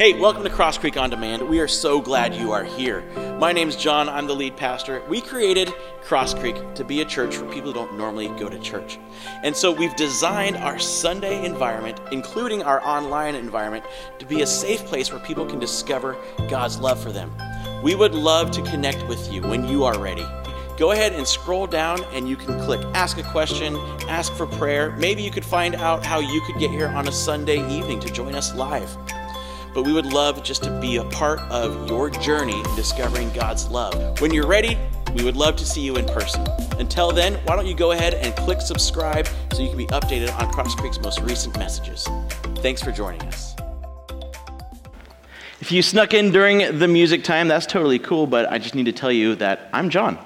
Hey, welcome to Cross Creek On Demand. We are so glad you are here. My name's John, I'm the lead pastor. We created Cross Creek to be a church for people who don't normally go to church. And so we've designed our Sunday environment, including our online environment, to be a safe place where people can discover God's love for them. We would love to connect with you when you are ready. Go ahead and scroll down and you can click ask a question, ask for prayer. Maybe you could find out how you could get here on a Sunday evening to join us live but we would love just to be a part of your journey in discovering God's love. When you're ready, we would love to see you in person. Until then, why don't you go ahead and click subscribe so you can be updated on Cross Creek's most recent messages. Thanks for joining us. If you snuck in during the music time, that's totally cool, but I just need to tell you that I'm John.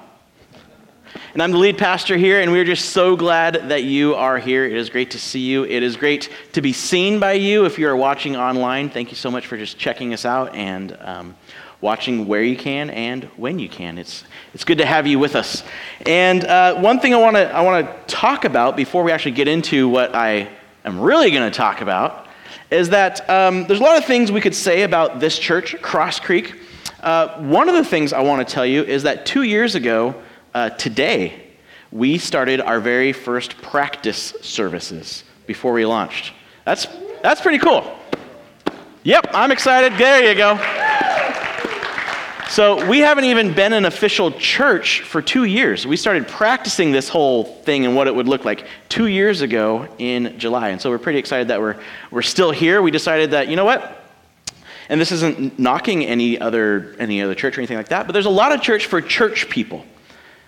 And I'm the lead pastor here, and we're just so glad that you are here. It is great to see you. It is great to be seen by you if you are watching online. Thank you so much for just checking us out and um, watching where you can and when you can. It's, it's good to have you with us. And uh, one thing I want to I wanna talk about before we actually get into what I am really going to talk about is that um, there's a lot of things we could say about this church, Cross Creek. Uh, one of the things I want to tell you is that two years ago, uh, today, we started our very first practice services before we launched. That's, that's pretty cool. Yep, I'm excited. There you go. So, we haven't even been an official church for two years. We started practicing this whole thing and what it would look like two years ago in July. And so, we're pretty excited that we're, we're still here. We decided that, you know what? And this isn't knocking any other, any other church or anything like that, but there's a lot of church for church people.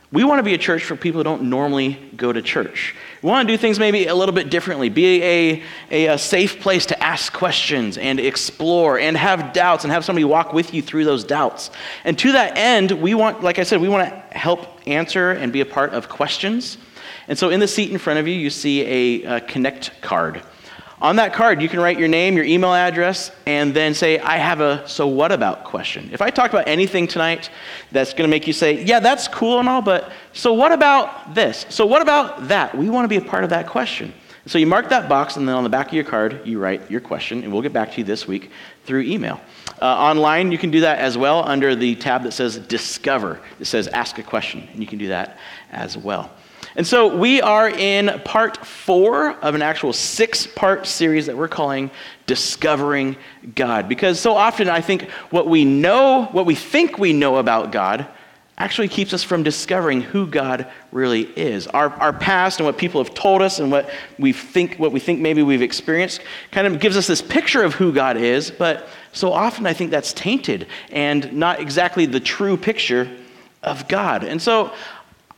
We want to be a church for people who don't normally go to church. We want to do things maybe a little bit differently, be a, a, a, safe place to ask questions and explore and have doubts and have somebody walk with you through those doubts. And to that end, we want, like I said, we want to help answer and be a part of questions. And so in the seat in front of you, you see a, a Connect card. On that card, you can write your name, your email address, and then say, I have a so what about question. If I talk about anything tonight that's going to make you say, yeah, that's cool and all, but so what about this? So what about that? We want to be a part of that question. So you mark that box, and then on the back of your card, you write your question, and we'll get back to you this week through email. Uh, online, you can do that as well under the tab that says Discover. It says Ask a Question, and you can do that as well. And so we are in part four of an actual six part series that we're calling Discovering God. Because so often I think what we know, what we think we know about God, actually keeps us from discovering who God really is. Our, our past and what people have told us and what we think, what we think maybe we've experienced kind of gives us this picture of who God is, but so often I think that's tainted and not exactly the true picture of God. And so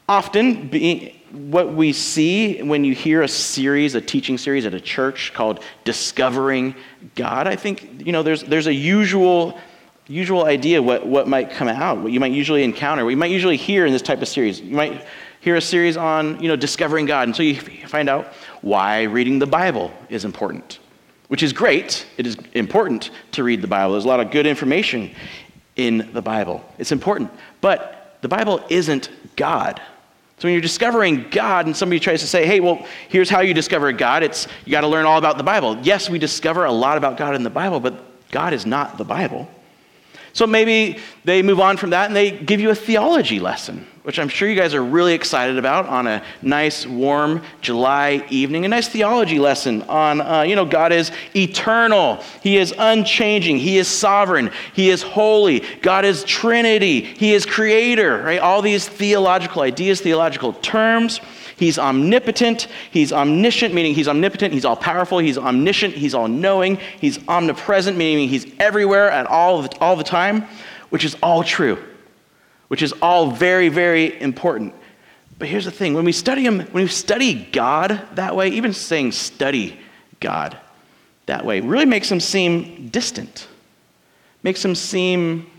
often being what we see when you hear a series, a teaching series at a church called Discovering God, I think, you know, there's, there's a usual, usual idea what, what might come out, what you might usually encounter, what you might usually hear in this type of series. You might hear a series on, you know, discovering God. And so you find out why reading the Bible is important, which is great. It is important to read the Bible. There's a lot of good information in the Bible. It's important. But the Bible isn't God. So when you're discovering God and somebody tries to say, hey, well, here's how you discover God, it's you got to learn all about the Bible. Yes, we discover a lot about God in the Bible, but God is not the Bible. So maybe they move on from that and they give you a theology lesson, which I'm sure you guys are really excited about on a nice, warm July evening. A nice theology lesson on, uh, you know, God is eternal, He is unchanging, He is sovereign, He is holy, God is Trinity, He is creator, right? All these theological ideas, theological terms. He's omnipotent. He's omniscient, meaning he's omnipotent. He's all powerful. He's omniscient. He's all knowing. He's omnipresent, meaning he's everywhere at all all the time, which is all true, which is all very, very important. But here's the thing when we study him, when we study God that way, even saying study God that way, really makes him seem distant, makes him seem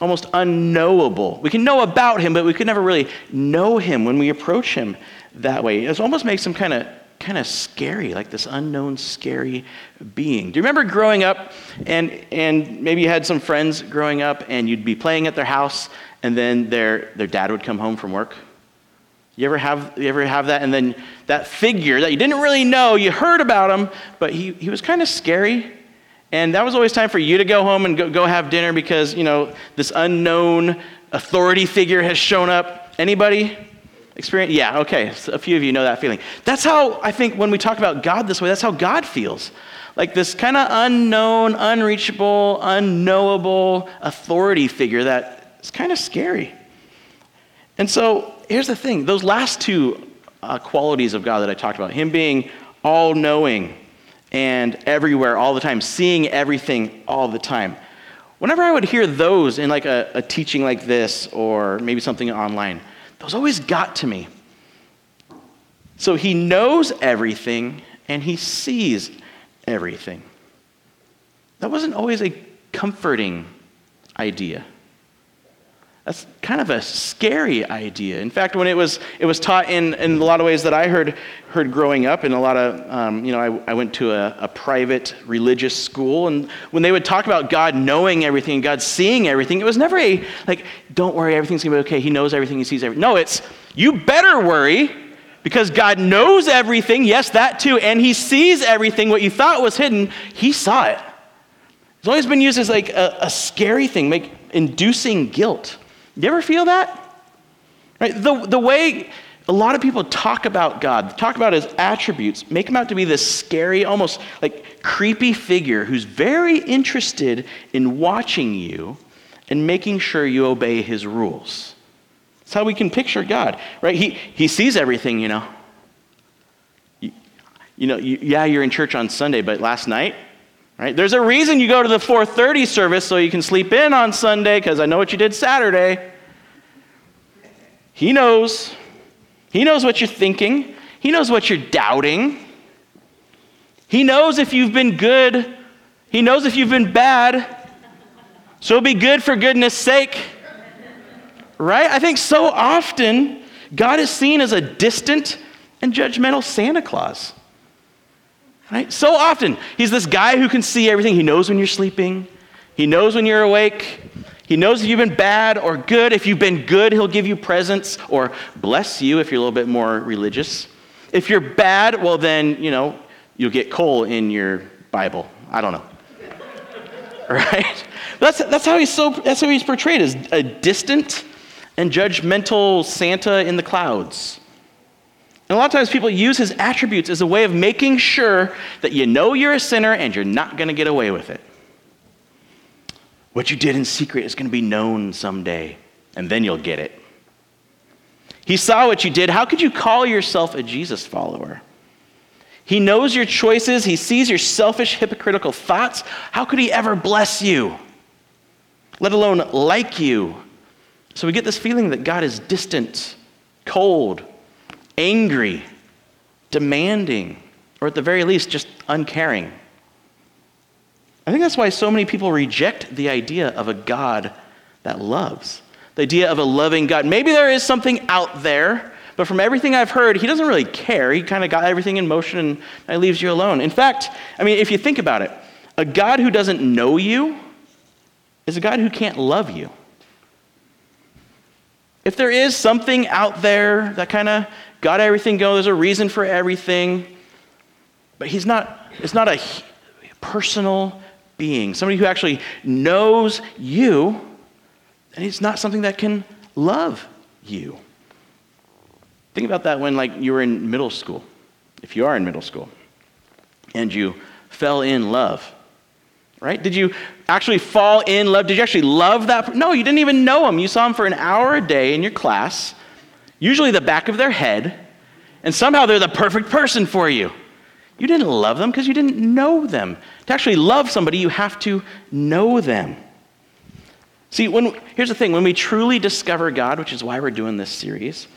almost unknowable. We can know about him, but we could never really know him when we approach him that way. It almost makes him kind of kind of scary, like this unknown, scary being. Do you remember growing up and, and maybe you had some friends growing up and you'd be playing at their house and then their, their dad would come home from work? You ever, have, you ever have that? And then that figure that you didn't really know, you heard about him, but he, he was kind of scary And that was always time for you to go home and go, go have dinner because, you know, this unknown authority figure has shown up. Anybody experience? Yeah, okay. So a few of you know that feeling. That's how I think when we talk about God this way, that's how God feels. Like this kind of unknown, unreachable, unknowable authority figure that is kind of scary. And so here's the thing those last two uh, qualities of God that I talked about, Him being all knowing and everywhere all the time, seeing everything all the time. Whenever I would hear those in like a, a teaching like this or maybe something online, those always got to me. So he knows everything and he sees everything. That wasn't always a comforting idea. That's kind of a scary idea. In fact, when it was, it was taught in, in a lot of ways that I heard, heard growing up, in a lot of, um, you know, I, I went to a, a, private religious school, and when they would talk about God knowing everything, God seeing everything, it was never a, like, don't worry, everything's gonna be okay, He knows everything, He sees everything. No, it's, you better worry, because God knows everything, yes, that too, and He sees everything, what you thought was hidden, He saw it. It's always been used as like a, a scary thing, like inducing guilt. You ever feel that? Right? The, the way a lot of people talk about God, talk about his attributes, make him out to be this scary, almost like creepy figure who's very interested in watching you and making sure you obey his rules. That's how we can picture God, right? He, he sees everything, you know. You, you know, you, yeah, you're in church on Sunday, but last night, Right? There's a reason you go to the 4:30 service so you can sleep in on Sunday because I know what you did Saturday. He knows. He knows what you're thinking. He knows what you're doubting. He knows if you've been good. He knows if you've been bad. So be good for goodness sake. Right? I think so often God is seen as a distant and judgmental Santa Claus. Right? So often, he's this guy who can see everything. He knows when you're sleeping, he knows when you're awake. He knows if you've been bad or good. If you've been good, he'll give you presents or bless you if you're a little bit more religious. If you're bad, well, then, you know, you'll get coal in your Bible. I don't know. right? That's, that's, how he's so, that's how he's portrayed as a distant and judgmental Santa in the clouds. And a lot of times people use his attributes as a way of making sure that you know you're a sinner and you're not going to get away with it. What you did in secret is going to be known someday, and then you'll get it. He saw what you did. How could you call yourself a Jesus follower? He knows your choices. He sees your selfish, hypocritical thoughts. How could he ever bless you, let alone like you? So we get this feeling that God is distant, cold, angry, demanding, or at the very least, just uncaring. I think that's why so many people reject the idea of a God that loves. The idea of a loving God. Maybe there is something out there, but from everything I've heard, he doesn't really care. He kind of got everything in motion and leaves you alone. In fact, I mean, if you think about it, a God who doesn't know you is a God who can't love you. If there is something out there that kind of got everything going, there's a reason for everything, but he's not, it's not a personal being, somebody who actually knows you, and he's not something that can love you. Think about that when like you were in middle school, if you are in middle school, and you fell in love right? Did you actually fall in love? Did you actually love that? No, you didn't even know them. You saw them for an hour a day in your class, usually the back of their head, and somehow they're the perfect person for you. You didn't love them because you didn't know them. To actually love somebody, you have to know them. See, when, here's the thing when we truly discover God, which is why we're doing this series,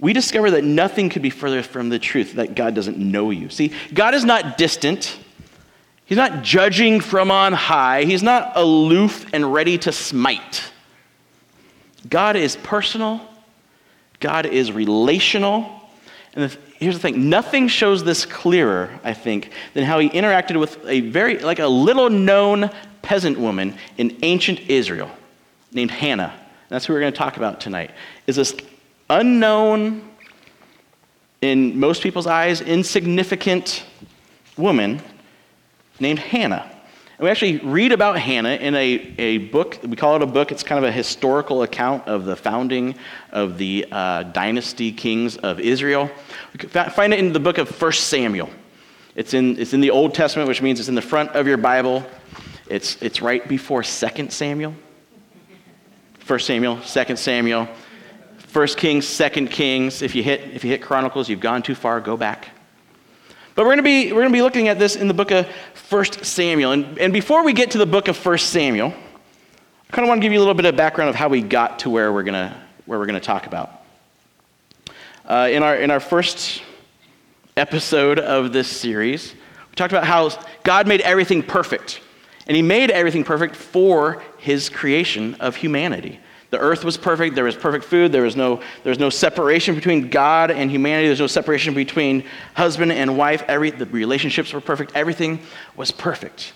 we discover that nothing could be further from the truth that God doesn't know you. See, God is not distant. He's not judging from on high. He's not aloof and ready to smite. God is personal. God is relational. And the, here's the thing nothing shows this clearer, I think, than how he interacted with a very, like a little known peasant woman in ancient Israel named Hannah. That's who we're going to talk about tonight. Is this unknown, in most people's eyes, insignificant woman named Hannah. And we actually read about Hannah in a, a book. We call it a book. It's kind of a historical account of the founding of the uh, dynasty kings of Israel. We find it in the book of 1 Samuel. It's in, it's in the Old Testament, which means it's in the front of your Bible. It's, it's right before 2 Samuel. 1 Samuel, 2 Samuel, 1 Kings, 2 Kings. If you hit, if you hit Chronicles, you've gone too far, go back. But we're going to be, we're going to be looking at this in the book of 1 Samuel. And, and before we get to the book of 1 Samuel, I kind of want to give you a little bit of background of how we got to where we're going to, where we're going to talk about. Uh, in, our, in our first episode of this series, we talked about how God made everything perfect. And He made everything perfect for His creation of humanity. The earth was perfect. There was perfect food. There was no, there was no separation between God and humanity. There's no separation between husband and wife. Every, the relationships were perfect. Everything was perfect.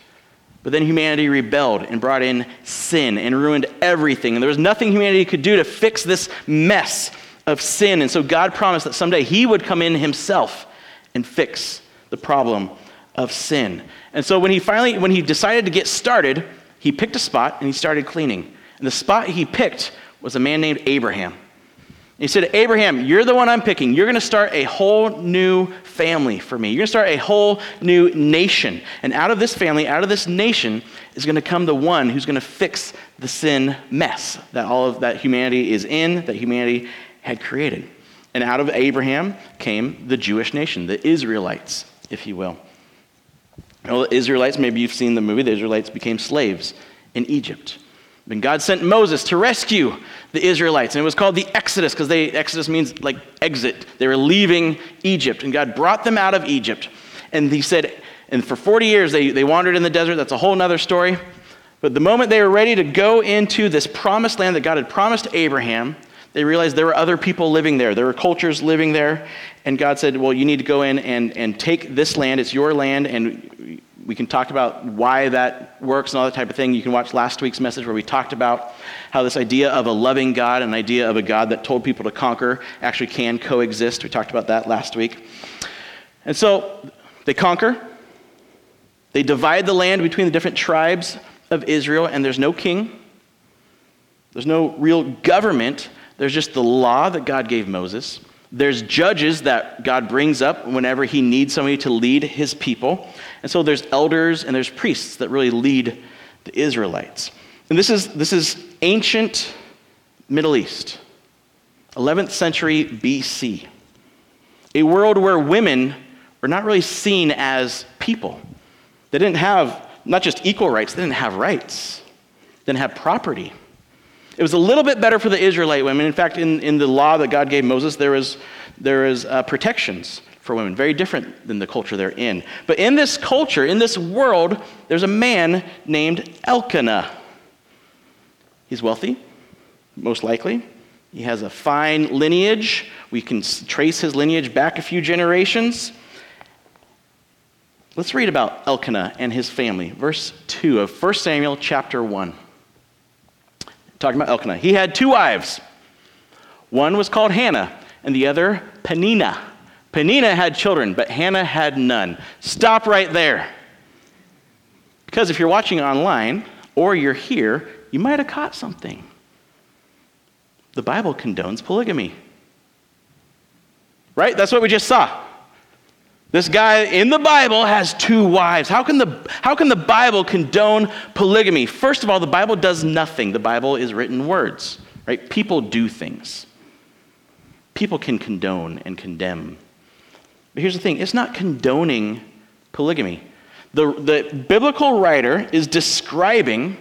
But then humanity rebelled and brought in sin and ruined everything. And there was nothing humanity could do to fix this mess of sin. And so God promised that someday He would come in Himself and fix the problem of sin. And so when He finally, when He decided to get started, He picked a spot and He started cleaning. And the spot he picked was a man named Abraham. He said, Abraham, you're the one I'm picking. You're going to start a whole new family for me. You're going to start a whole new nation. And out of this family, out of this nation, is going to come the one who's going to fix the sin mess that all of that humanity is in, that humanity had created. And out of Abraham came the Jewish nation, the Israelites, if you will. Well, the Israelites, maybe you've seen the movie, the Israelites became slaves in Egypt. And God sent Moses to rescue the Israelites. And it was called the Exodus because Exodus means like exit. They were leaving Egypt. And God brought them out of Egypt. And he said, and for 40 years they, they wandered in the desert. That's a whole other story. But the moment they were ready to go into this promised land that God had promised Abraham, they realized there were other people living there. There were cultures living there. And God said, Well, you need to go in and, and take this land. It's your land, and we can talk about why that works and all that type of thing. You can watch last week's message where we talked about how this idea of a loving God, an idea of a God that told people to conquer, actually can coexist. We talked about that last week. And so they conquer, they divide the land between the different tribes of Israel, and there's no king, there's no real government, there's just the law that God gave Moses. There's judges that God brings up whenever he needs somebody to lead his people. And so there's elders and there's priests that really lead the Israelites. And this is, this is ancient Middle East, 11th century BC. A world where women were not really seen as people. They didn't have not just equal rights, they didn't have rights, they didn't have property. It was a little bit better for the Israelite women. In fact, in, in the law that God gave Moses, there was, there was uh, protections for women, very different than the culture they're in. But in this culture, in this world, there's a man named Elkanah. He's wealthy, most likely. He has a fine lineage. We can trace his lineage back a few generations. Let's read about Elkanah and his family. Verse 2 of 1 Samuel chapter 1 talking about Elkanah. He had two wives. One was called Hannah, and the other Peninnah. Peninnah had children, but Hannah had none. Stop right there. Because if you're watching online or you're here, you might have caught something. The Bible condones polygamy. Right? That's what we just saw. This guy in the Bible has two wives. How can, the, how can the Bible condone polygamy? First of all, the Bible does nothing. The Bible is written words, right? People do things. People can condone and condemn. But here's the thing it's not condoning polygamy. The, the biblical writer is describing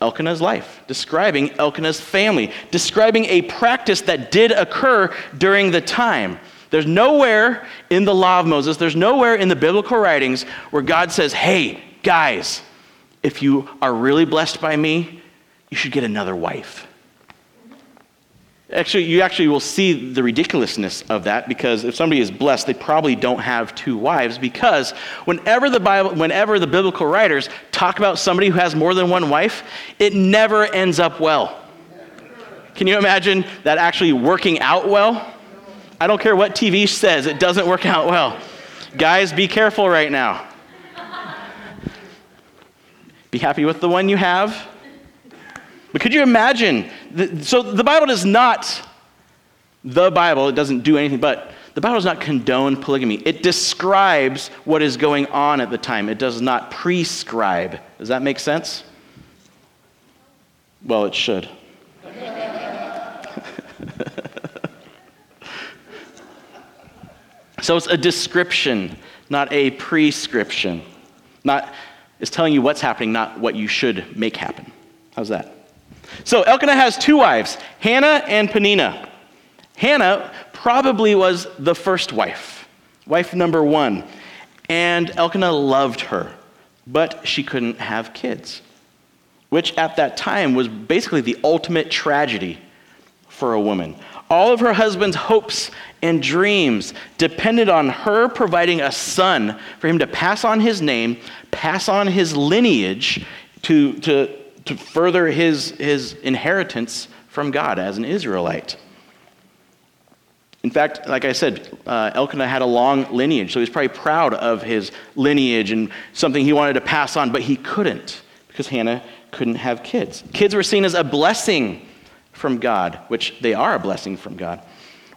Elkanah's life, describing Elkanah's family, describing a practice that did occur during the time. There's nowhere in the law of Moses, there's nowhere in the biblical writings where God says, hey, guys, if you are really blessed by me, you should get another wife. Actually, you actually will see the ridiculousness of that because if somebody is blessed, they probably don't have two wives because whenever the Bible, whenever the biblical writers talk about somebody who has more than one wife, it never ends up well. Can you imagine that actually working out well? I don't care what TV says, it doesn't work out well. Guys, be careful right now. Be happy with the one you have. But could you imagine? So the Bible does not, the Bible, it doesn't do anything but, the Bible does not condone polygamy. It describes what is going on at the time, it does not prescribe. Does that make sense? Well, it should. so it's a description, not a prescription. Not, it's telling you what's happening, not what you should make happen. How's that? So Elkanah has two wives, Hannah and Peninnah. Hannah probably was the first wife, wife number one. And Elkanah loved her, but she couldn't have kids, which at that time was basically the ultimate tragedy for a woman. All of her husband's hopes and dreams depended on her providing a son for him to pass on his name, pass on his lineage to, to, to further his, his inheritance from God as an Israelite. In fact, like I said, uh, Elkanah had a long lineage, so he was probably proud of his lineage and something he wanted to pass on, but he couldn't because Hannah couldn't have kids. Kids were seen as a blessing from God, which they are a blessing from God,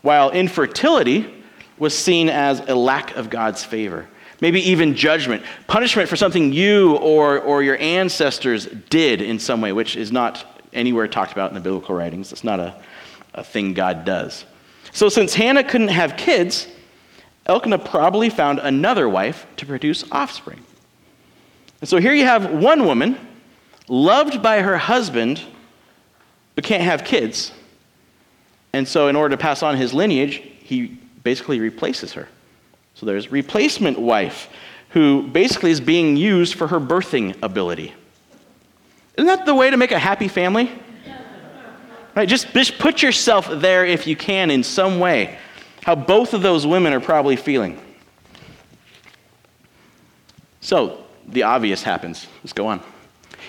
while infertility was seen as a lack of God's favor. Maybe even judgment, punishment for something you or, or your ancestors did in some way, which is not anywhere talked about in the biblical writings. It's not a, a thing God does. So, since Hannah couldn't have kids, Elkanah probably found another wife to produce offspring. And so here you have one woman loved by her husband can't have kids. And so, in order to pass on his lineage, he basically replaces her. So, there's replacement wife, who basically is being used for her birthing ability. Isn't that the way to make a happy family? Right? Just, just put yourself there if you can in some way. How both of those women are probably feeling. So, the obvious happens. Let's go on.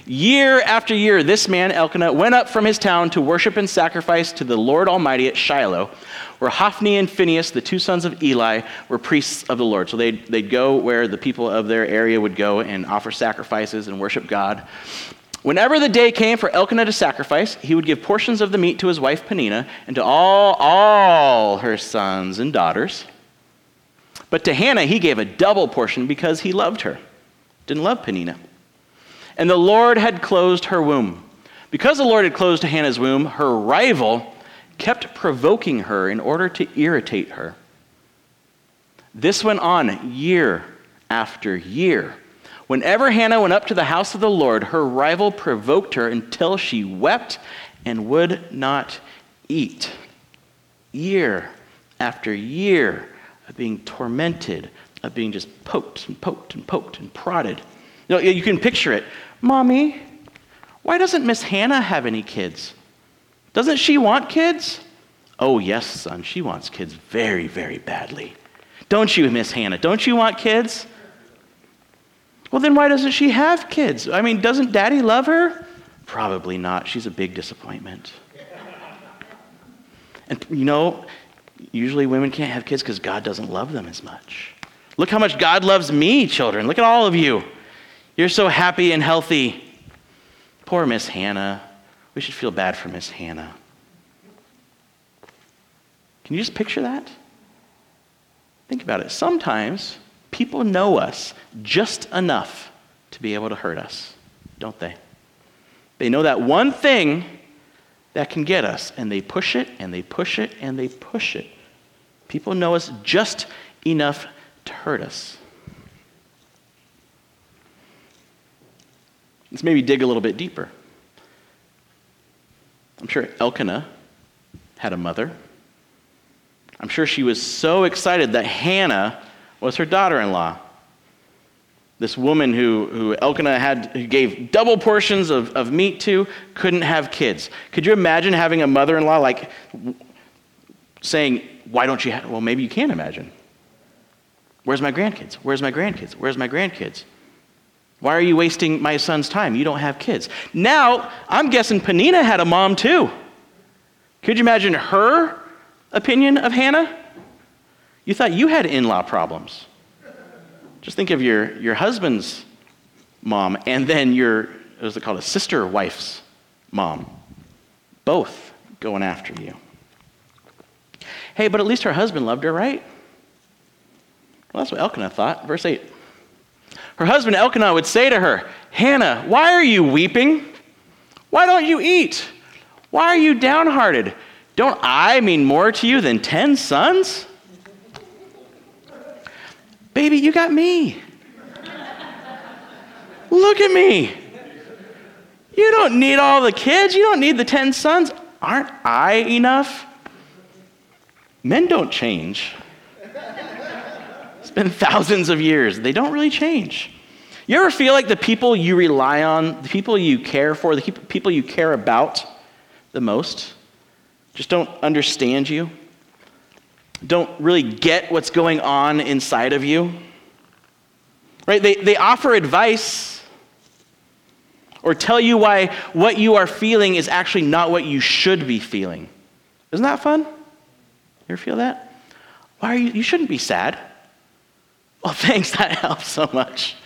Year after year, this man, Elkanah, went up from his town to worship and sacrifice to the Lord Almighty at Shiloh, where Hophni and Phinehas, the two sons of Eli, were priests of the Lord. So they'd, they'd go where the people of their area would go and offer sacrifices and worship God. Whenever the day came for Elkanah to sacrifice, he would give portions of the meat to his wife Peninnah and to all, all her sons and daughters. But to Hannah, he gave a double portion because he loved her. Didn't love Peninnah. And the Lord had closed her womb. Because the Lord had closed Hannah's womb, her rival kept provoking her in order to irritate her. This went on year after year. Whenever Hannah went up to the house of the Lord, her rival provoked her until she wept and would not eat. Year after year of being tormented, of being just poked and poked and poked and prodded. You, know, you can picture it. Mommy, why doesn't Miss Hannah have any kids? Doesn't she want kids? Oh, yes, son, she wants kids very, very badly. Don't you, Miss Hannah? Don't you want kids? Well, then why doesn't she have kids? I mean, doesn't daddy love her? Probably not. She's a big disappointment. And you know, usually women can't have kids because God doesn't love them as much. Look how much God loves me, children. Look at all of you. You're so happy and healthy. Poor Miss Hannah. We should feel bad for Miss Hannah. Can you just picture that? Think about it. Sometimes people know us just enough to be able to hurt us, don't they? They know that one thing that can get us, and they push it and they push it and they push it. People know us just enough to hurt us. Let's maybe dig a little bit deeper. I'm sure Elkanah had a mother. I'm sure she was so excited that Hannah was her daughter in law. This woman who, who Elkanah had, who gave double portions of, of meat to, couldn't have kids. Could you imagine having a mother in law like saying, Why don't you have? Well, maybe you can imagine. Where's my grandkids? Where's my grandkids? Where's my grandkids? Why are you wasting my son's time? You don't have kids. Now, I'm guessing Peninnah had a mom too. Could you imagine her opinion of Hannah? You thought you had in law problems. Just think of your, your husband's mom and then your, what is it called, a sister wife's mom. Both going after you. Hey, but at least her husband loved her, right? Well, that's what Elkanah thought. Verse 8. Her husband Elkanah would say to her, Hannah, why are you weeping? Why don't you eat? Why are you downhearted? Don't I mean more to you than ten sons? Baby, you got me. Look at me. You don't need all the kids. You don't need the ten sons. Aren't I enough? Men don't change. Been thousands of years. They don't really change. You ever feel like the people you rely on, the people you care for, the people you care about the most, just don't understand you? Don't really get what's going on inside of you? Right? They, they offer advice or tell you why what you are feeling is actually not what you should be feeling. Isn't that fun? You ever feel that? Why are you? You shouldn't be sad. Well, thanks. That helps so much.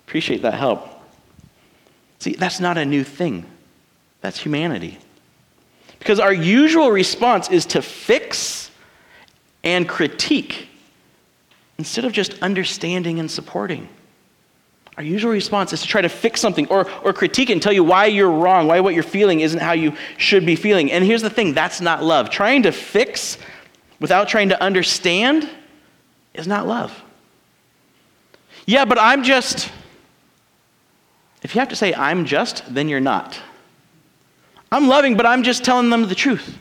Appreciate that help. See, that's not a new thing. That's humanity. Because our usual response is to fix and critique instead of just understanding and supporting. Our usual response is to try to fix something or, or critique it and tell you why you're wrong, why what you're feeling isn't how you should be feeling. And here's the thing that's not love. Trying to fix without trying to understand is not love. Yeah, but I'm just. If you have to say, I'm just, then you're not. I'm loving, but I'm just telling them the truth.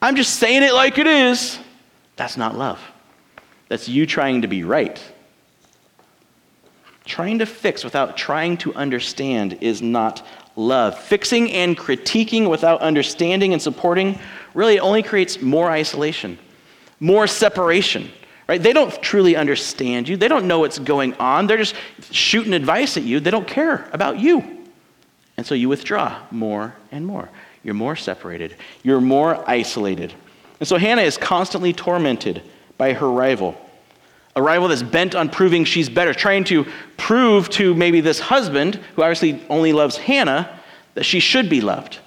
I'm just saying it like it is. That's not love. That's you trying to be right. Trying to fix without trying to understand is not love. Fixing and critiquing without understanding and supporting really only creates more isolation, more separation. Right? They don't truly understand you. They don't know what's going on. They're just shooting advice at you. They don't care about you. And so you withdraw more and more. You're more separated. You're more isolated. And so Hannah is constantly tormented by her rival a rival that's bent on proving she's better, trying to prove to maybe this husband, who obviously only loves Hannah, that she should be loved.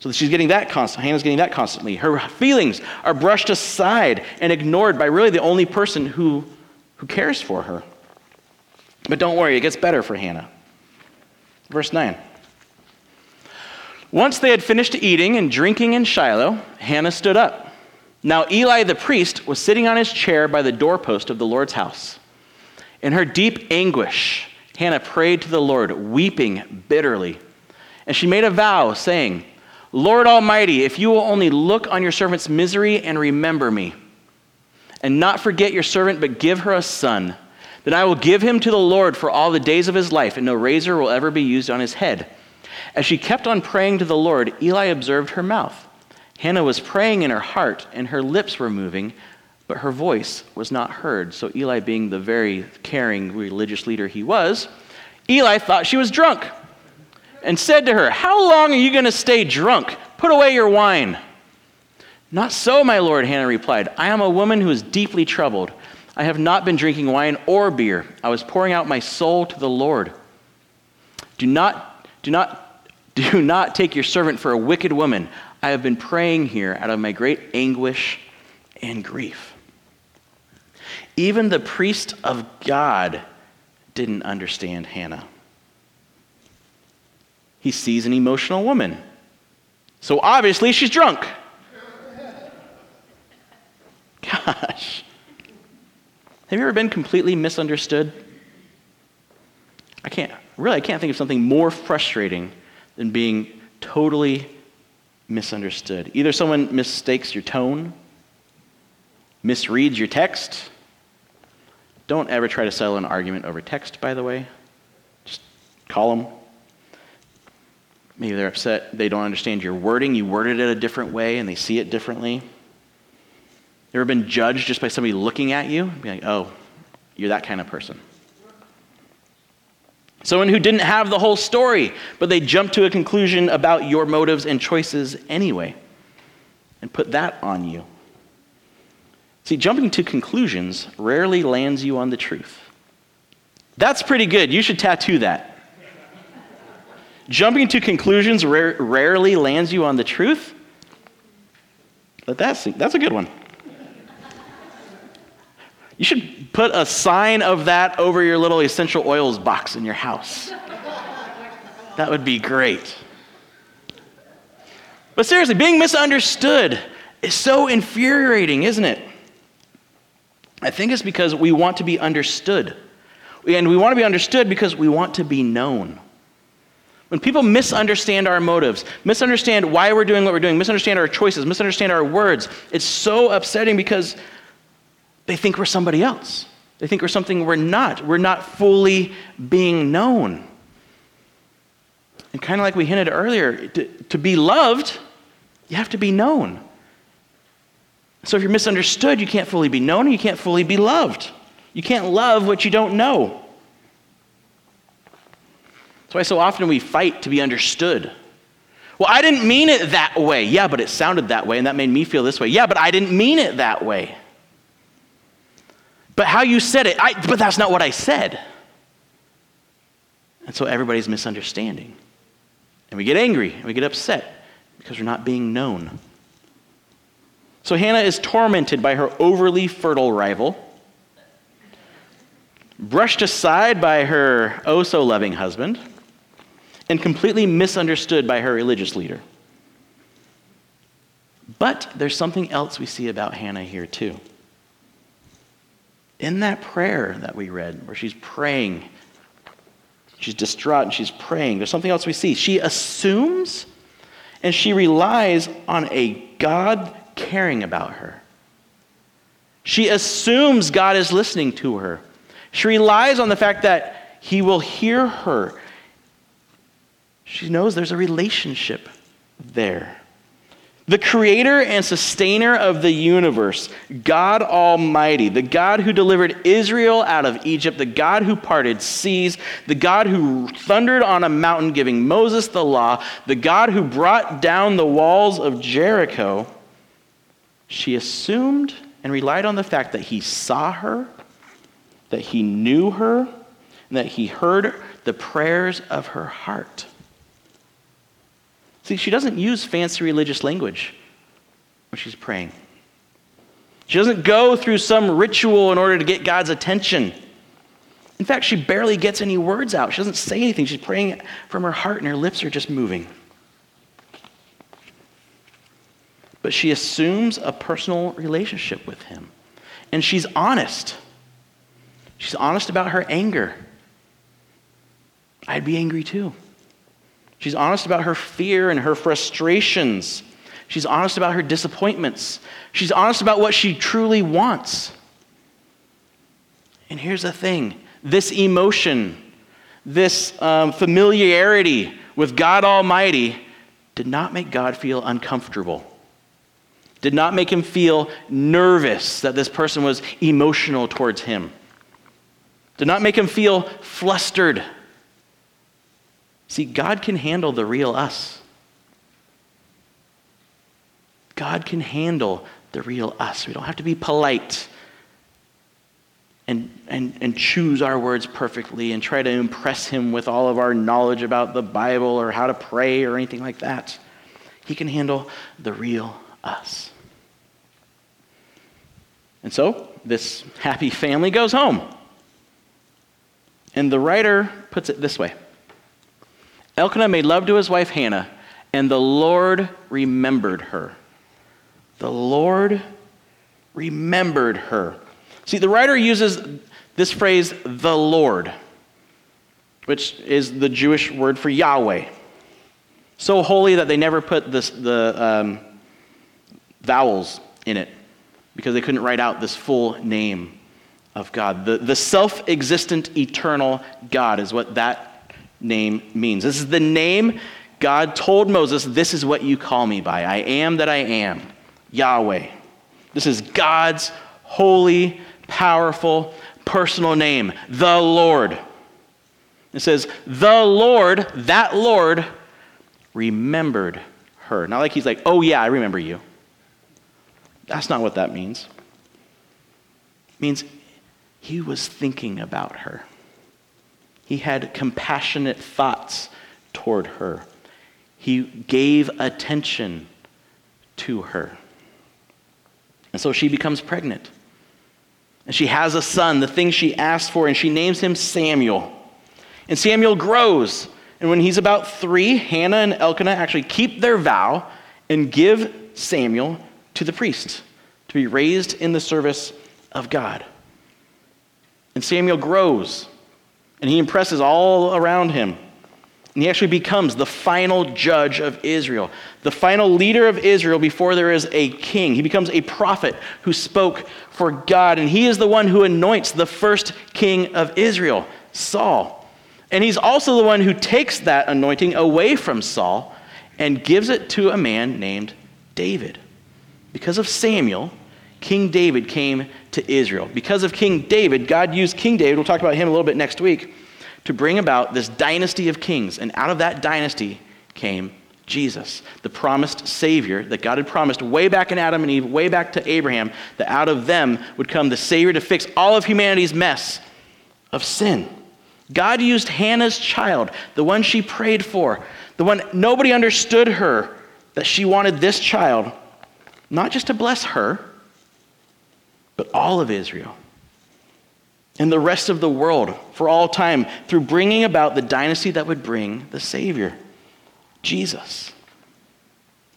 So she's getting that constant. Hannah's getting that constantly. Her feelings are brushed aside and ignored by really the only person who, who cares for her. But don't worry, it gets better for Hannah. Verse 9. Once they had finished eating and drinking in Shiloh, Hannah stood up. Now Eli the priest was sitting on his chair by the doorpost of the Lord's house. In her deep anguish, Hannah prayed to the Lord, weeping bitterly. And she made a vow, saying, Lord Almighty, if you will only look on your servant's misery and remember me, and not forget your servant, but give her a son, then I will give him to the Lord for all the days of his life, and no razor will ever be used on his head. As she kept on praying to the Lord, Eli observed her mouth. Hannah was praying in her heart, and her lips were moving, but her voice was not heard. So, Eli, being the very caring religious leader he was, Eli thought she was drunk and said to her, How long are you going to stay drunk? Put away your wine. Not so, my lord, Hannah replied. I am a woman who is deeply troubled. I have not been drinking wine or beer. I was pouring out my soul to the Lord. Do not, do not, do not take your servant for a wicked woman. I have been praying here out of my great anguish and grief. Even the priest of God didn't understand Hannah. He sees an emotional woman. So obviously she's drunk. Gosh. Have you ever been completely misunderstood? I can't, really, I can't think of something more frustrating than being totally misunderstood. Either someone mistakes your tone, misreads your text. Don't ever try to settle an argument over text, by the way. Just call them. Maybe they're upset they don't understand your wording. You worded it a different way and they see it differently. You ever been judged just by somebody looking at you? Be like, oh, you're that kind of person. Someone who didn't have the whole story, but they jumped to a conclusion about your motives and choices anyway, and put that on you. See, jumping to conclusions rarely lands you on the truth. That's pretty good. You should tattoo that. Jumping to conclusions rarely lands you on the truth. But that's, that's a good one. You should put a sign of that over your little essential oils box in your house. That would be great. But seriously, being misunderstood is so infuriating, isn't it? I think it's because we want to be understood. And we want to be understood because we want to be known. When people misunderstand our motives, misunderstand why we're doing what we're doing, misunderstand our choices, misunderstand our words, it's so upsetting because they think we're somebody else. They think we're something we're not. We're not fully being known. And kind of like we hinted earlier, to, to be loved, you have to be known. So if you're misunderstood, you can't fully be known and you can't fully be loved. You can't love what you don't know. That's why so often we fight to be understood. Well, I didn't mean it that way. Yeah, but it sounded that way, and that made me feel this way. Yeah, but I didn't mean it that way. But how you said it, I, but that's not what I said. And so everybody's misunderstanding. And we get angry and we get upset because we're not being known. So Hannah is tormented by her overly fertile rival, brushed aside by her oh so loving husband and completely misunderstood by her religious leader. But there's something else we see about Hannah here, too. In that prayer that we read, where she's praying, she's distraught and she's praying, there's something else we see. She assumes and she relies on a God caring about her. She assumes God is listening to her. She relies on the fact that He will hear her she knows there's a relationship there. The creator and sustainer of the universe, God Almighty, the God who delivered Israel out of Egypt, the God who parted seas, the God who thundered on a mountain giving Moses the law, the God who brought down the walls of Jericho, she assumed and relied on the fact that he saw her, that he knew her, and that he heard the prayers of her heart. See, she doesn't use fancy religious language when she's praying. She doesn't go through some ritual in order to get God's attention. In fact, she barely gets any words out. She doesn't say anything. She's praying from her heart, and her lips are just moving. But she assumes a personal relationship with him. And she's honest. She's honest about her anger. I'd be angry too. She's honest about her fear and her frustrations. She's honest about her disappointments. She's honest about what she truly wants. And here's the thing this emotion, this um, familiarity with God Almighty did not make God feel uncomfortable, did not make him feel nervous that this person was emotional towards him, did not make him feel flustered See, God can handle the real us. God can handle the real us. We don't have to be polite and, and, and choose our words perfectly and try to impress Him with all of our knowledge about the Bible or how to pray or anything like that. He can handle the real us. And so, this happy family goes home. And the writer puts it this way Elkanah made love to his wife Hannah, and the Lord remembered her. The Lord remembered her. See, the writer uses this phrase, the Lord, which is the Jewish word for Yahweh. So holy that they never put this, the um, vowels in it because they couldn't write out this full name of God. The, the self existent, eternal God is what that name means. This is the name God told Moses, This is what you call me by. I am that I am, Yahweh. This is God's holy, powerful, personal name, the Lord. It says, The Lord, that Lord, remembered her. Not like he's like, Oh, yeah, I remember you. That's not what that means. It means he was thinking about her. He had compassionate thoughts toward her. He gave attention to her. And so she becomes pregnant. And she has a son, the thing she asked for, and she names him Samuel. And Samuel grows. And when he's about three, Hannah and Elkanah actually keep their vow and give Samuel to the priest to be raised in the service of God. And Samuel grows, and he impresses all around him. And he actually becomes the final judge of Israel, the final leader of Israel before there is a king. He becomes a prophet who spoke for God, and he is the one who anoints the first king of Israel, Saul. And he's also the one who takes that anointing away from Saul and gives it to a man named David. Because of Samuel, King David came to Israel. Because of King David, God used King David, we'll talk about him a little bit next week to bring about this dynasty of kings. And out of that dynasty came Jesus, the promised Savior that God had promised way back in Adam and Eve, way back to Abraham, that out of them would come the Savior to fix all of humanity's mess of sin. God used Hannah's child, the one she prayed for, the one nobody understood her, that she wanted this child, not just to bless her, but all of Israel and the rest of the world for all time through bringing about the dynasty that would bring the Savior, Jesus.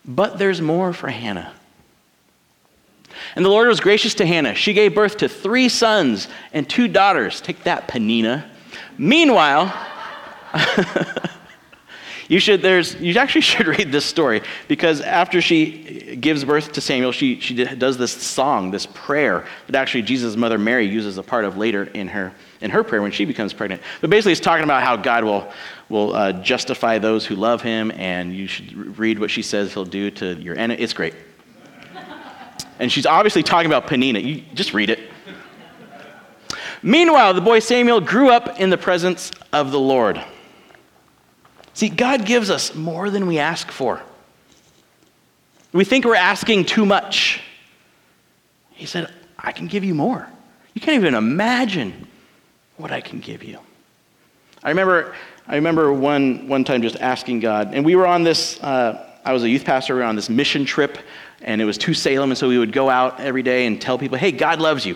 But there's more for Hannah. And the Lord was gracious to Hannah. She gave birth to three sons and two daughters. Take that, Peninnah. Meanwhile, You should, there's, you actually should read this story because after she gives birth to Samuel, she, she does this song, this prayer that actually Jesus' mother Mary uses a part of later in her, in her prayer when she becomes pregnant. But basically, it's talking about how God will, will uh, justify those who love him, and you should read what she says he'll do to your enemy. It's great. And she's obviously talking about Peninnah. You just read it. Meanwhile, the boy Samuel grew up in the presence of the Lord. See, God gives us more than we ask for. We think we're asking too much. He said, I can give you more. You can't even imagine what I can give you. I remember, I remember one, one time just asking God, and we were on this, uh, I was a youth pastor, we were on this mission trip, and it was to Salem, and so we would go out every day and tell people, hey, God loves you.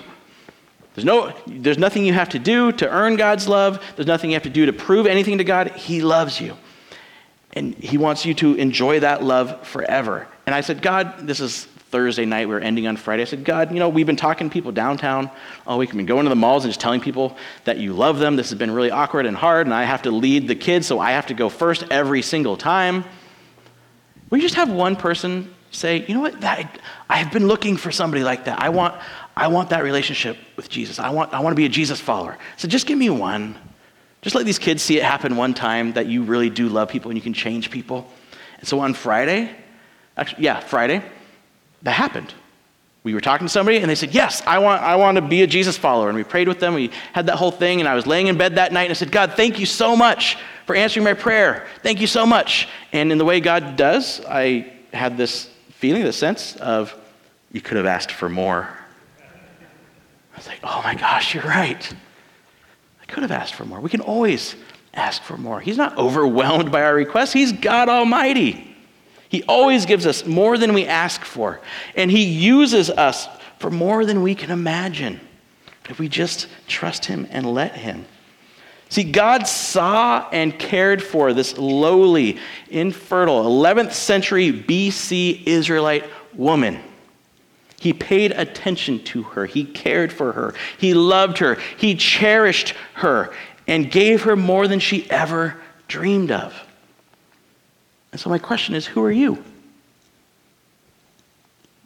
There's, no, there's nothing you have to do to earn God's love. There's nothing you have to do to prove anything to God. He loves you. And He wants you to enjoy that love forever. And I said, God, this is Thursday night. We were ending on Friday. I said, God, you know, we've been talking to people downtown oh, all week. We've been going to the malls and just telling people that you love them. This has been really awkward and hard, and I have to lead the kids, so I have to go first every single time. We just have one person say, you know what, that, I have been looking for somebody like that. I want, I want that relationship with Jesus. I want, I want to be a Jesus follower. So just give me one. Just let these kids see it happen one time that you really do love people and you can change people. And so on Friday, actually, yeah, Friday, that happened. We were talking to somebody and they said, Yes, I want, I want to be a Jesus follower. And we prayed with them. We had that whole thing. And I was laying in bed that night and I said, God, thank you so much for answering my prayer. Thank you so much. And in the way God does, I had this feeling, this sense of, You could have asked for more. I was like, Oh my gosh, you're right. Could have asked for more. We can always ask for more. He's not overwhelmed by our requests, He's God Almighty. He always gives us more than we ask for, and He uses us for more than we can imagine if we just trust Him and let Him. See, God saw and cared for this lowly, infertile, 11th century BC Israelite woman. He paid attention to her. He cared for her. He loved her. He cherished her and gave her more than she ever dreamed of. And so, my question is who are you?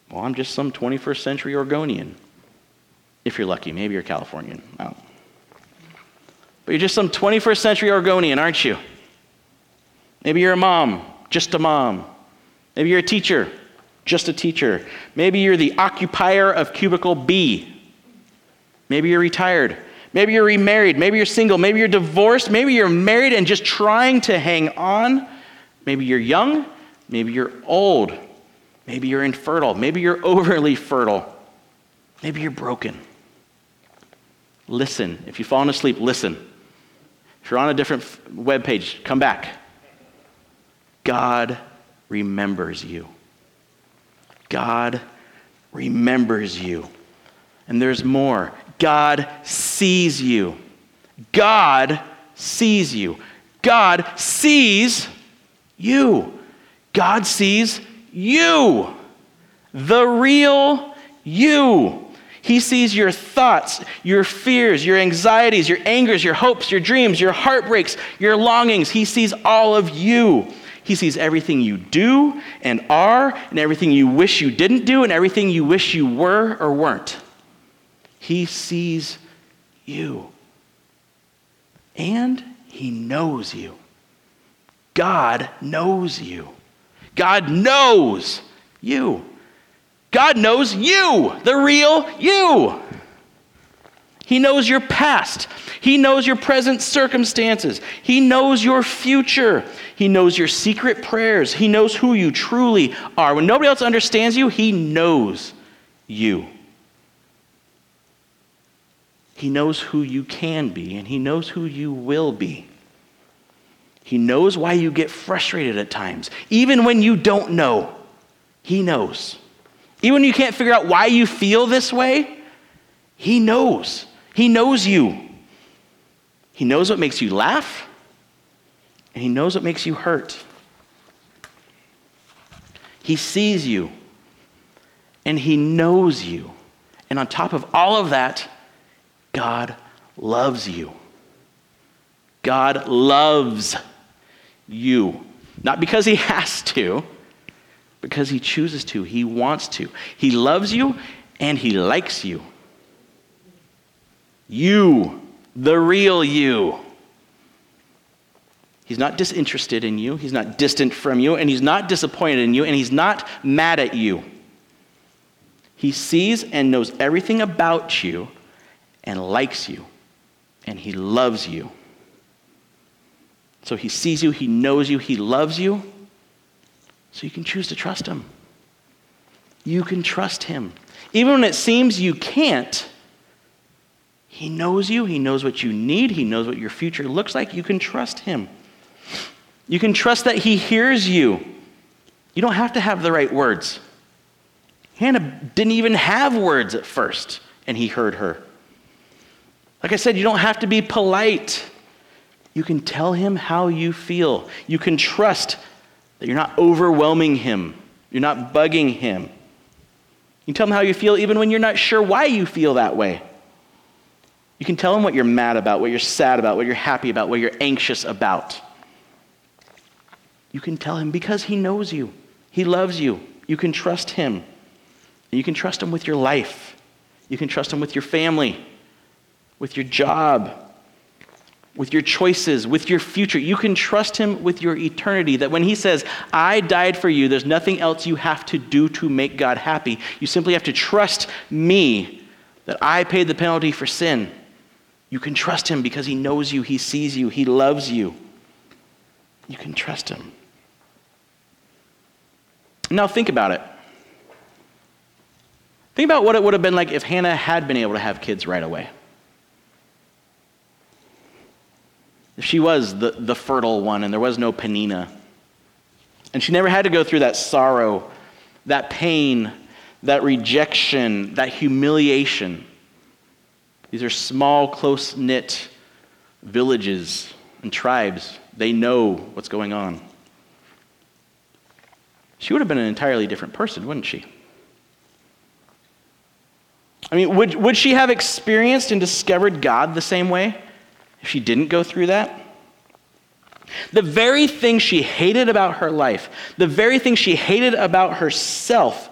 Well, I'm just some 21st century Oregonian. If you're lucky, maybe you're Californian. But you're just some 21st century Oregonian, aren't you? Maybe you're a mom, just a mom. Maybe you're a teacher, just a teacher. Maybe you're the occupier of cubicle B. Maybe you're retired. Maybe you're remarried. Maybe you're single. Maybe you're divorced. Maybe you're married and just trying to hang on. Maybe you're young. Maybe you're old. Maybe you're infertile. Maybe you're overly fertile. Maybe you're broken. Listen. If you've fallen asleep, listen. If you're on a different web page, come back. God remembers you. God remembers you. And there's more. God sees you. God sees you. God sees you. God sees you. The real you. He sees your thoughts, your fears, your anxieties, your angers, your hopes, your dreams, your heartbreaks, your longings. He sees all of you. He sees everything you do and are, and everything you wish you didn't do, and everything you wish you were or weren't. He sees you. And He knows you. God knows you. God knows you. God knows you, the real you. He knows your past. He knows your present circumstances. He knows your future. He knows your secret prayers. He knows who you truly are. When nobody else understands you, He knows you. He knows who you can be, and He knows who you will be. He knows why you get frustrated at times, even when you don't know. He knows. Even when you can't figure out why you feel this way, He knows. He knows you. He knows what makes you laugh, and He knows what makes you hurt. He sees you, and He knows you. And on top of all of that, God loves you. God loves you. Not because He has to, because he chooses to, he wants to. He loves you and he likes you. You, the real you. He's not disinterested in you, he's not distant from you, and he's not disappointed in you, and he's not mad at you. He sees and knows everything about you and likes you, and he loves you. So he sees you, he knows you, he loves you. So you can choose to trust Him. You can trust Him. Even when it seems you can't, He knows you. He knows what you need. He knows what your future looks like. You can trust Him. You can trust that He hears you. You don't have to have the right words. Hannah didn't even have words at first, and He heard her. Like I said, you don't have to be polite. You can tell him how you feel. You can trust that you're not overwhelming him, you're not bugging him. You can tell him how you feel even when you're not sure why you feel that way. You can tell him what you're mad about, what you're sad about, what you're happy about, what you're anxious about. You can tell him because he knows you, he loves you. You can trust him. You can trust him with your life. You can trust him with your family, with your job, with your choices, with your future. You can trust Him with your eternity. That when He says, I died for you, there's nothing else you have to do to make God happy. You simply have to trust me that I paid the penalty for sin. You can trust Him because He knows you, He sees you, He loves you. You can trust Him. Now, think about it. Think about what it would have been like if Hannah had been able to have kids right away. If she was the, the fertile one and there was no Peninnah. And she never had to go through that sorrow, that pain, that rejection, that humiliation. These are small, close knit villages and tribes. They know what's going on. She would have been an entirely different person, wouldn't she? I mean, would, would she have experienced and discovered God the same way? if she didn't go through that? The very thing she hated about her life, the very thing she hated about herself,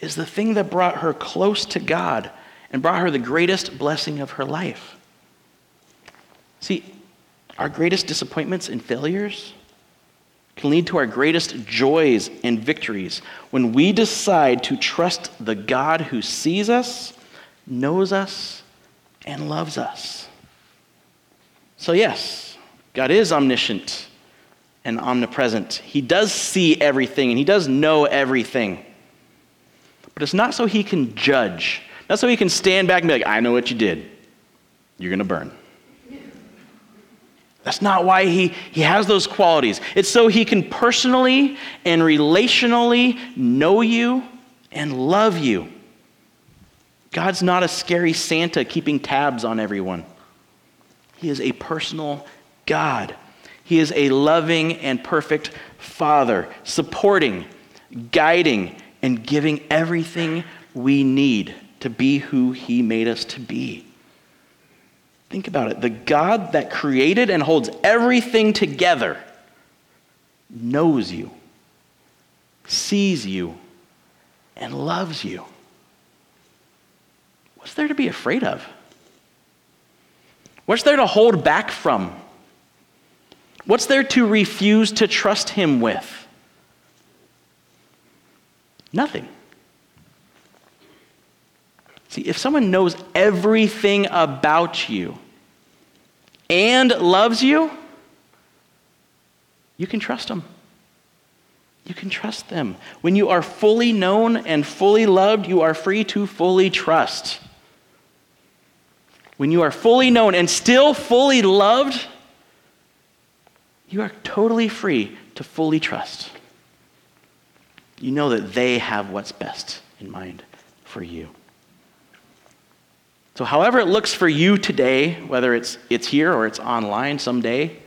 is the thing that brought her close to God and brought her the greatest blessing of her life. See, our greatest disappointments and failures can lead to our greatest joys and victories when we decide to trust the God who sees us, knows us, and loves us. So, yes, God is omniscient and omnipresent. He does see everything and He does know everything. But it's not so He can judge, not so He can stand back and be like, I know what you did. You're going to burn. That's not why he, he has those qualities. It's so he can personally and relationally know you and love you. God's not a scary Santa keeping tabs on everyone. He is a personal God. He is a loving and perfect Father, supporting, guiding, and giving everything we need to be who He made us to be. Think about it. The God that created and holds everything together knows you, sees you, and loves you. What's there to be afraid of? What's there to hold back from? What's there to refuse to trust Him with? Nothing. See, if someone knows everything about you and loves you, you can trust them. You can trust them. When you are fully known and fully loved, you are free to fully trust. When you are fully known and still fully loved, you are totally free to fully trust. You know that they have what's best in mind for you. So, however it looks for you today, whether it's, it's here or it's online someday,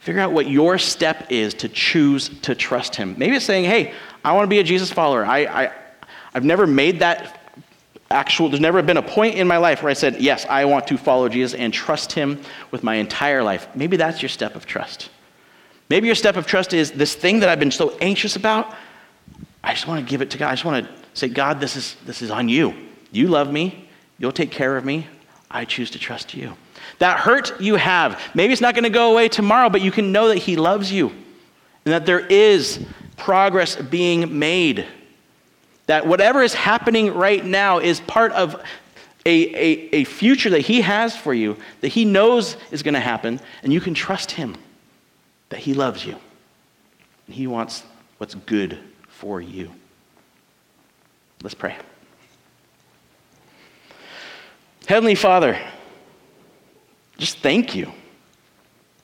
figure out what your step is to choose to trust Him. Maybe it's saying, hey, I want to be a Jesus follower. I, I, I've never made that actual, there's never been a point in my life where I said, yes, I want to follow Jesus and trust Him with my entire life. Maybe that's your step of trust. Maybe your step of trust is this thing that I've been so anxious about. I just want to give it to God. I just want to say, God, this is, this is on you. You love me. You'll take care of me. I choose to trust you. That hurt you have, maybe it's not going to go away tomorrow, but you can know that He loves you and that there is progress being made. That whatever is happening right now is part of a, a, a future that He has for you, that He knows is going to happen, and you can trust Him that He loves you. And He wants what's good for you. Let's pray. Heavenly Father, just thank you.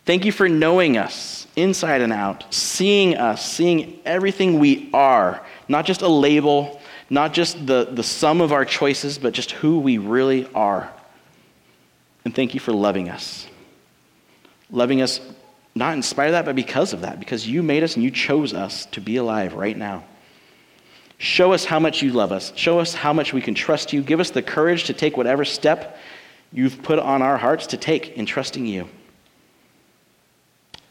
Thank you for knowing us inside and out, seeing us, seeing everything we are, not just a label, not just the, the sum of our choices, but just who we really are. And thank you for loving us. Loving us not in spite of that, but because of that, because you made us and you chose us to be alive right now. Show us how much you love us. Show us how much we can trust you. Give us the courage to take whatever step you've put on our hearts to take in trusting you.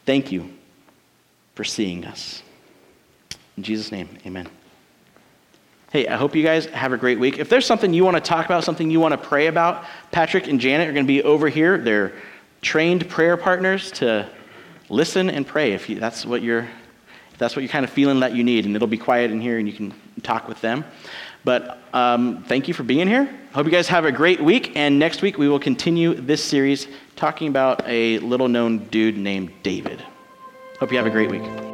Thank you for seeing us. In Jesus' name, amen. Hey, I hope you guys have a great week. If there's something you want to talk about, something you want to pray about, Patrick and Janet are going to be over here. They're trained prayer partners to listen and pray if you, that's what you're if that's what you're kind of feeling that you need and it'll be quiet in here and you can talk with them. But um, thank you for being here. Hope you guys have a great week. And next week, we will continue this series talking about a little known dude named David. Hope you have a great week.